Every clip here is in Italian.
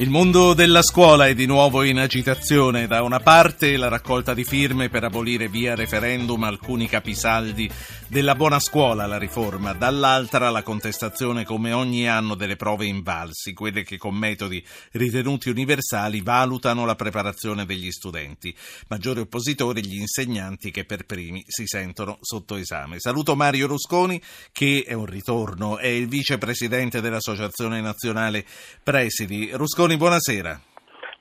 Il mondo della scuola è di nuovo in agitazione. Da una parte la raccolta di firme per abolire via referendum alcuni capisaldi della buona scuola, la riforma, dall'altra la contestazione come ogni anno delle prove invalsi, quelle che con metodi ritenuti universali valutano la preparazione degli studenti. Maggiori oppositori gli insegnanti che per primi si sentono sotto esame. Saluto Mario Rusconi che è un ritorno, è il vicepresidente dell'Associazione Nazionale Presidi. Rusconi Berlusconi, buonasera.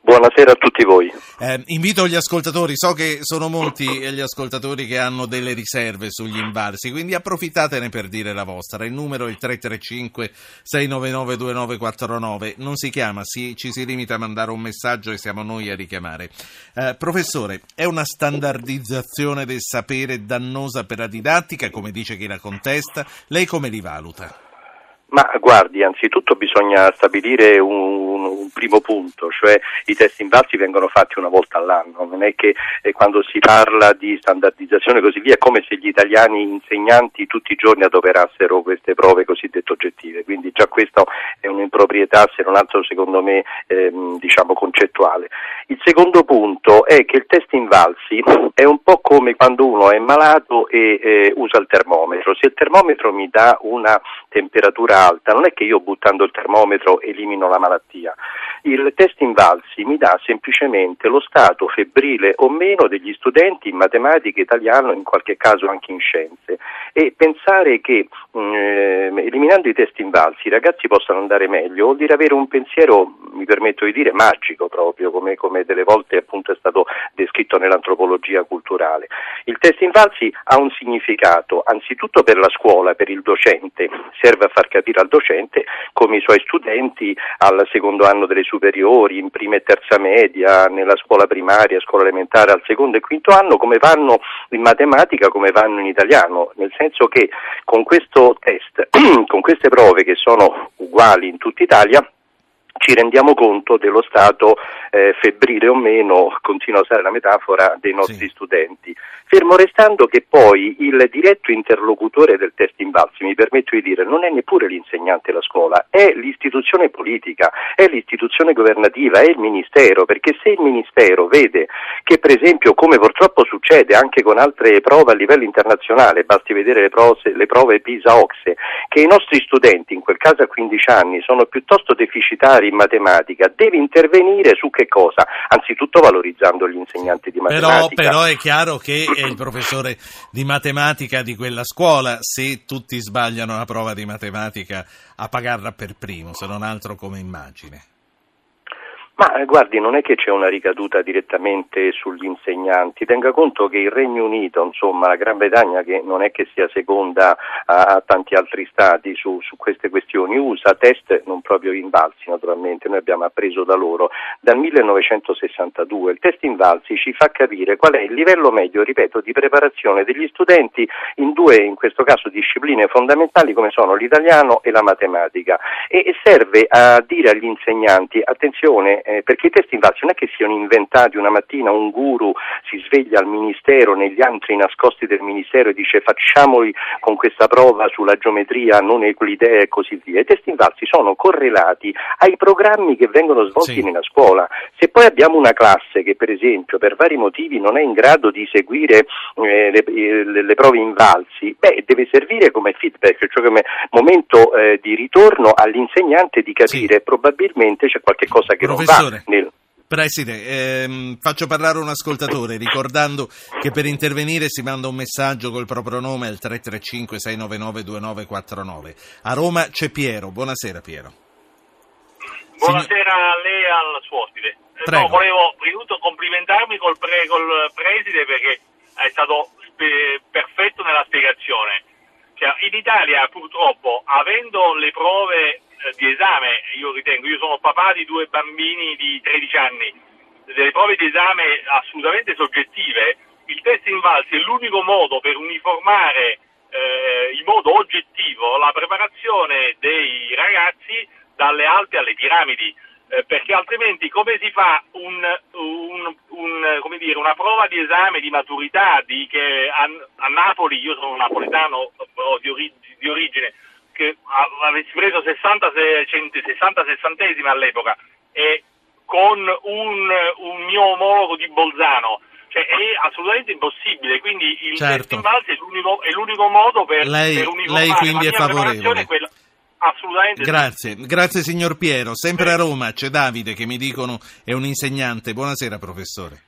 Buonasera a tutti voi. Eh, invito gli ascoltatori, so che sono molti gli ascoltatori che hanno delle riserve sugli invalsi, quindi approfittatene per dire la vostra. Il numero è il 335-699-2949, non si chiama, si, ci si limita a mandare un messaggio e siamo noi a richiamare. Eh, professore, è una standardizzazione del sapere dannosa per la didattica, come dice chi la contesta? Lei come li valuta? Ma guardi, anzitutto bisogna stabilire un, un, primo punto, cioè i test invalsi vengono fatti una volta all'anno, non è che eh, quando si parla di standardizzazione e così via è come se gli italiani insegnanti tutti i giorni adoperassero queste prove cosiddette oggettive, quindi già questo è un'improprietà se non altro secondo me ehm, diciamo concettuale. Il secondo punto è che il test invalsi è un po' come quando uno è malato e eh, usa il termometro, se il termometro mi dà una temperatura alta, non è che io buttando il termometro elimino la malattia. Il test invalsi mi dà semplicemente lo stato febbrile o meno degli studenti in matematica, italiano, in qualche caso anche in scienze. E pensare che eh, eliminando i test invalsi i ragazzi possano andare meglio vuol dire avere un pensiero, mi permetto di dire, magico proprio, come, come delle volte appunto è stato descritto nell'antropologia culturale. Il test invalsi ha un significato anzitutto per la scuola, per il docente, serve a far capire al docente come i suoi studenti al secondo anno delle superiori, in prima e terza media, nella scuola primaria, scuola elementare al secondo e quinto anno, come vanno in matematica, come vanno in italiano, nel senso che con questo test, con queste prove che sono uguali in tutta Italia, ci rendiamo conto dello stato eh, febbrile o meno, continua a usare la metafora, dei nostri sì. studenti. Fermo restando che poi il diretto interlocutore del test invalsi, mi permetto di dire, non è neppure l'insegnante la scuola, è l'istituzione politica, è l'istituzione governativa, è il Ministero, perché se il Ministero vede che per esempio, come purtroppo succede anche con altre prove a livello internazionale, basti vedere le prove, le prove PISA-OXE, che i nostri studenti, in quel caso a 15 anni, sono piuttosto deficitari in matematica, deve intervenire su che cosa? Anzitutto valorizzando gli insegnanti di matematica. Però, però è chiaro che è il professore di matematica di quella scuola, se tutti sbagliano la prova di matematica, a pagarla per primo, se non altro come immagine. Ma eh, guardi, non è che c'è una ricaduta direttamente sugli insegnanti, tenga conto che il Regno Unito, insomma la Gran Bretagna che non è che sia seconda a, a tanti altri stati su, su, queste questioni, usa test non proprio invalsi naturalmente, noi abbiamo appreso da loro dal 1962. Il test invalsi ci fa capire qual è il livello medio, ripeto, di preparazione degli studenti in due, in questo caso, discipline fondamentali come sono l'italiano e la matematica. E serve a dire agli insegnanti, attenzione, eh, perché i test invalsi non è che siano inventati una mattina un guru si sveglia al ministero, negli antri nascosti del ministero e dice facciamoli con questa prova sulla geometria non euclidea e così via. I test invalsi sono correlati ai programmi che vengono svolti sì. nella scuola. Se poi abbiamo una classe che per esempio per vari motivi non è in grado di seguire eh, le, le, le, prove invalsi, beh, deve servire come feedback, cioè come momento eh, di ritorno all'insegnante di capire sì. probabilmente c'è qualche cosa che Professore, non va nel, Preside, ehm, faccio parlare un ascoltatore ricordando che per intervenire si manda un messaggio col proprio nome al 335-699-2949. A Roma c'è Piero. Buonasera Piero. Buonasera Signor... a lei e al suo ospite. Eh, no, volevo prima complimentarmi col, pre, col preside perché è stato spe- perfetto nella spiegazione. Cioè, in Italia purtroppo, avendo le prove eh, di esame, io ritengo, io sono papà di due bambini di 13 anni, delle prove di esame assolutamente soggettive, il test invalsi è l'unico modo per uniformare eh, in modo oggettivo la preparazione dei ragazzi dalle Alpi alle piramidi, eh, perché altrimenti come si fa un, un, un, dire, una prova di esame di maturità di che a, a Napoli, io sono napoletano di, ori, di origine, che avessi preso 60, 60 sessantesimi all'epoca e con un, un mio omologo di Bolzano. Cioè, è assolutamente impossibile, quindi il certo. è l'unico, è l'unico modo per, lei, per uniformare lei quindi è favorevole. Assolutamente Grazie, sì. grazie signor Piero. Sempre a Roma c'è Davide che mi dicono è un insegnante. Buonasera professore.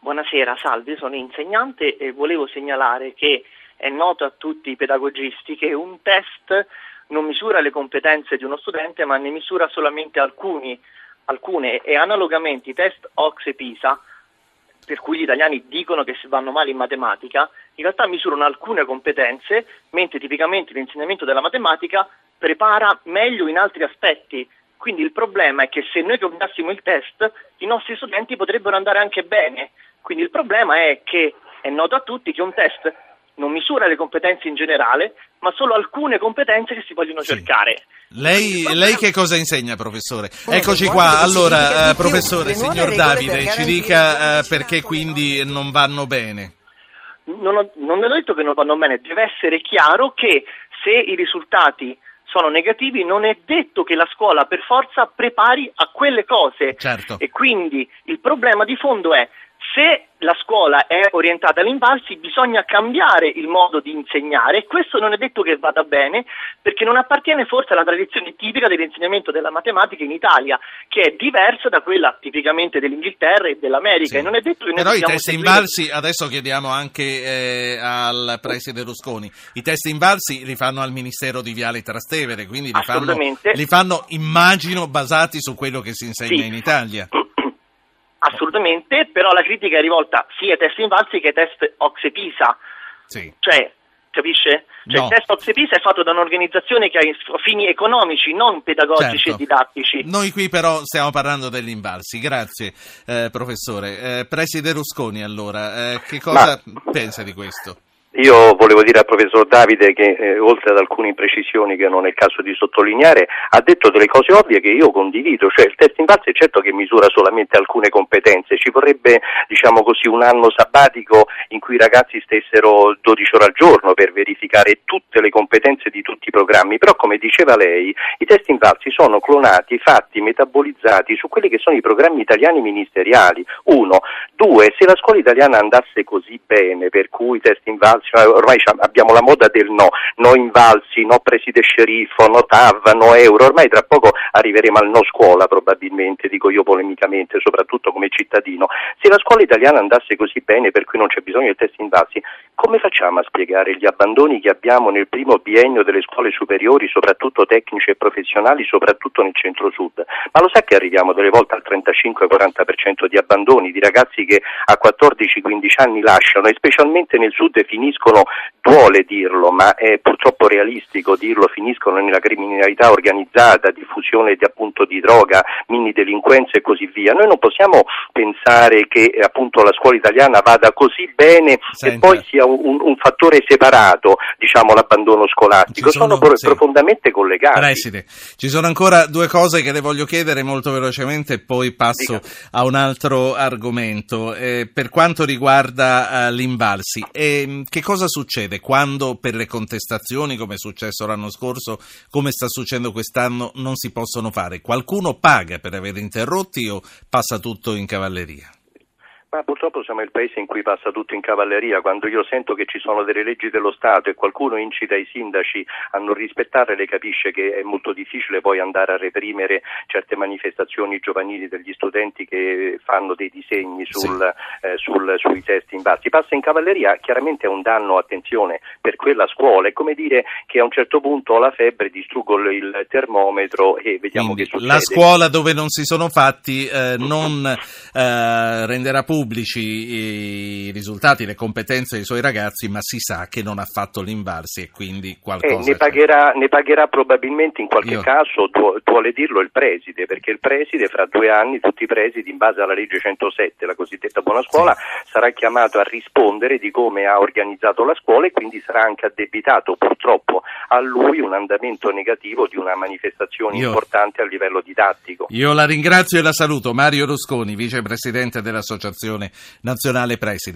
Buonasera, salve, sono insegnante e volevo segnalare che è noto a tutti i pedagogisti che un test non misura le competenze di uno studente ma ne misura solamente alcuni, alcune e analogamente i test OX e PISA per cui gli italiani dicono che si vanno male in matematica, in realtà misurano alcune competenze, mentre tipicamente l'insegnamento della matematica prepara meglio in altri aspetti. Quindi il problema è che se noi cambiassimo il test, i nostri studenti potrebbero andare anche bene. Quindi il problema è che è noto a tutti che un test non misura le competenze in generale, ma solo alcune competenze che si vogliono sì. cercare. Lei, lei, che cosa insegna, professore? Eccoci qua. Allora, uh, professore, signor Davide, ci dica uh, perché quindi non vanno bene. Non ho, non ho detto che non vanno bene, deve essere chiaro che se i risultati sono negativi non è detto che la scuola per forza prepari a quelle cose. Certo. E quindi il problema di fondo è se la scuola è orientata all'invalsi bisogna cambiare il modo di insegnare e questo non è detto che vada bene perché non appartiene forse alla tradizione tipica dell'insegnamento della matematica in Italia che è diversa da quella tipicamente dell'Inghilterra e dell'America sì. e non è detto che Però i test seguire... invalsi, adesso chiediamo anche eh, al preside Rusconi, i test invalsi li fanno al Ministero di Viale Trastevere, quindi li fanno, li fanno immagino basati su quello che si insegna sì. in Italia. Assolutamente, però la critica è rivolta sia ai test invalsi che ai test Oxe Pisa. Sì. Cioè, capisce? Cioè, no. Il test Oxe Pisa è fatto da un'organizzazione che ha fini economici, non pedagogici certo. e didattici. Noi qui però stiamo parlando degli invalsi. Grazie, eh, professore. Eh, Preside Rusconi, allora, eh, che cosa Ma... pensa di questo? Io volevo dire al professor Davide che eh, oltre ad alcune imprecisioni che non è il caso di sottolineare, ha detto delle cose ovvie che io condivido, cioè il test in base è certo che misura solamente alcune competenze, ci vorrebbe diciamo così un anno sabbatico in cui i ragazzi stessero 12 ore al giorno per verificare tutte le competenze di tutti i programmi, però come diceva lei i test in invalsi sono clonati, fatti, metabolizzati su quelli che sono i programmi italiani ministeriali, uno, due, se la scuola italiana andasse così bene per cui i test in invalsi cioè, ormai abbiamo la moda del no, no invalsi, no preside sceriffo, no TAV, no euro, ormai tra poco arriveremo al no scuola probabilmente, dico io polemicamente, soprattutto come cittadino. Se la scuola italiana andasse così bene per cui non c'è bisogno di test invalsi, come facciamo a spiegare gli abbandoni che abbiamo nel primo biennio delle scuole superiori, soprattutto tecnici e professionali, soprattutto nel centro-sud? Ma lo sa che arriviamo delle volte al 35-40% di abbandoni, di ragazzi che a 14-15 anni lasciano e specialmente nel sud finiscono finiscono, duole dirlo, ma è purtroppo realistico dirlo, finiscono nella criminalità organizzata, diffusione di, appunto, di droga, mini delinquenza e così via. Noi non possiamo pensare che appunto la scuola italiana vada così bene Senta. e poi sia un, un, fattore separato, diciamo, l'abbandono scolastico, sono, sono sì. profondamente collegati. Preside, ci sono ancora due cose che le voglio chiedere molto velocemente e poi passo Dica. a un altro argomento. Eh, per quanto riguarda eh, l'Invalsi, eh, che cosa succede quando per le contestazioni, come è successo l'anno scorso, come sta succedendo quest'anno, non si possono fare? Qualcuno paga per aver interrotti o passa tutto in cavalleria? Ma purtroppo siamo il paese in cui passa tutto in cavalleria. Quando io sento che ci sono delle leggi dello Stato e qualcuno incita i sindaci a non rispettarle, capisce che è molto difficile poi andare a reprimere certe manifestazioni giovanili degli studenti che fanno dei disegni sul, sì. eh, sul, sui testi invalsi. Passa in cavalleria, chiaramente è un danno, attenzione, per quella scuola. È come dire che a un certo punto ho la febbre, distruggo il termometro e vediamo Quindi, che succede. La scuola dove non si sono fatti eh, non eh, renderà pubblico pubblici i risultati, le competenze dei suoi ragazzi, ma si sa che non ha fatto l'invarsi e quindi qualcosa... Eh, ne, pagherà, ne, pagherà, probabilmente in qualche Io... caso, vuole dirlo il preside, perché il preside fra due anni, tutti i presidi in base alla legge 107, la cosiddetta buona scuola, sì. sarà chiamato a rispondere di come ha organizzato la scuola e quindi sarà anche addebitato purtroppo a lui un andamento negativo di una manifestazione Io... importante a livello didattico. Io la ringrazio e la saluto. Mario Rusconi, vicepresidente dell'Associazione Nazionale Presidi.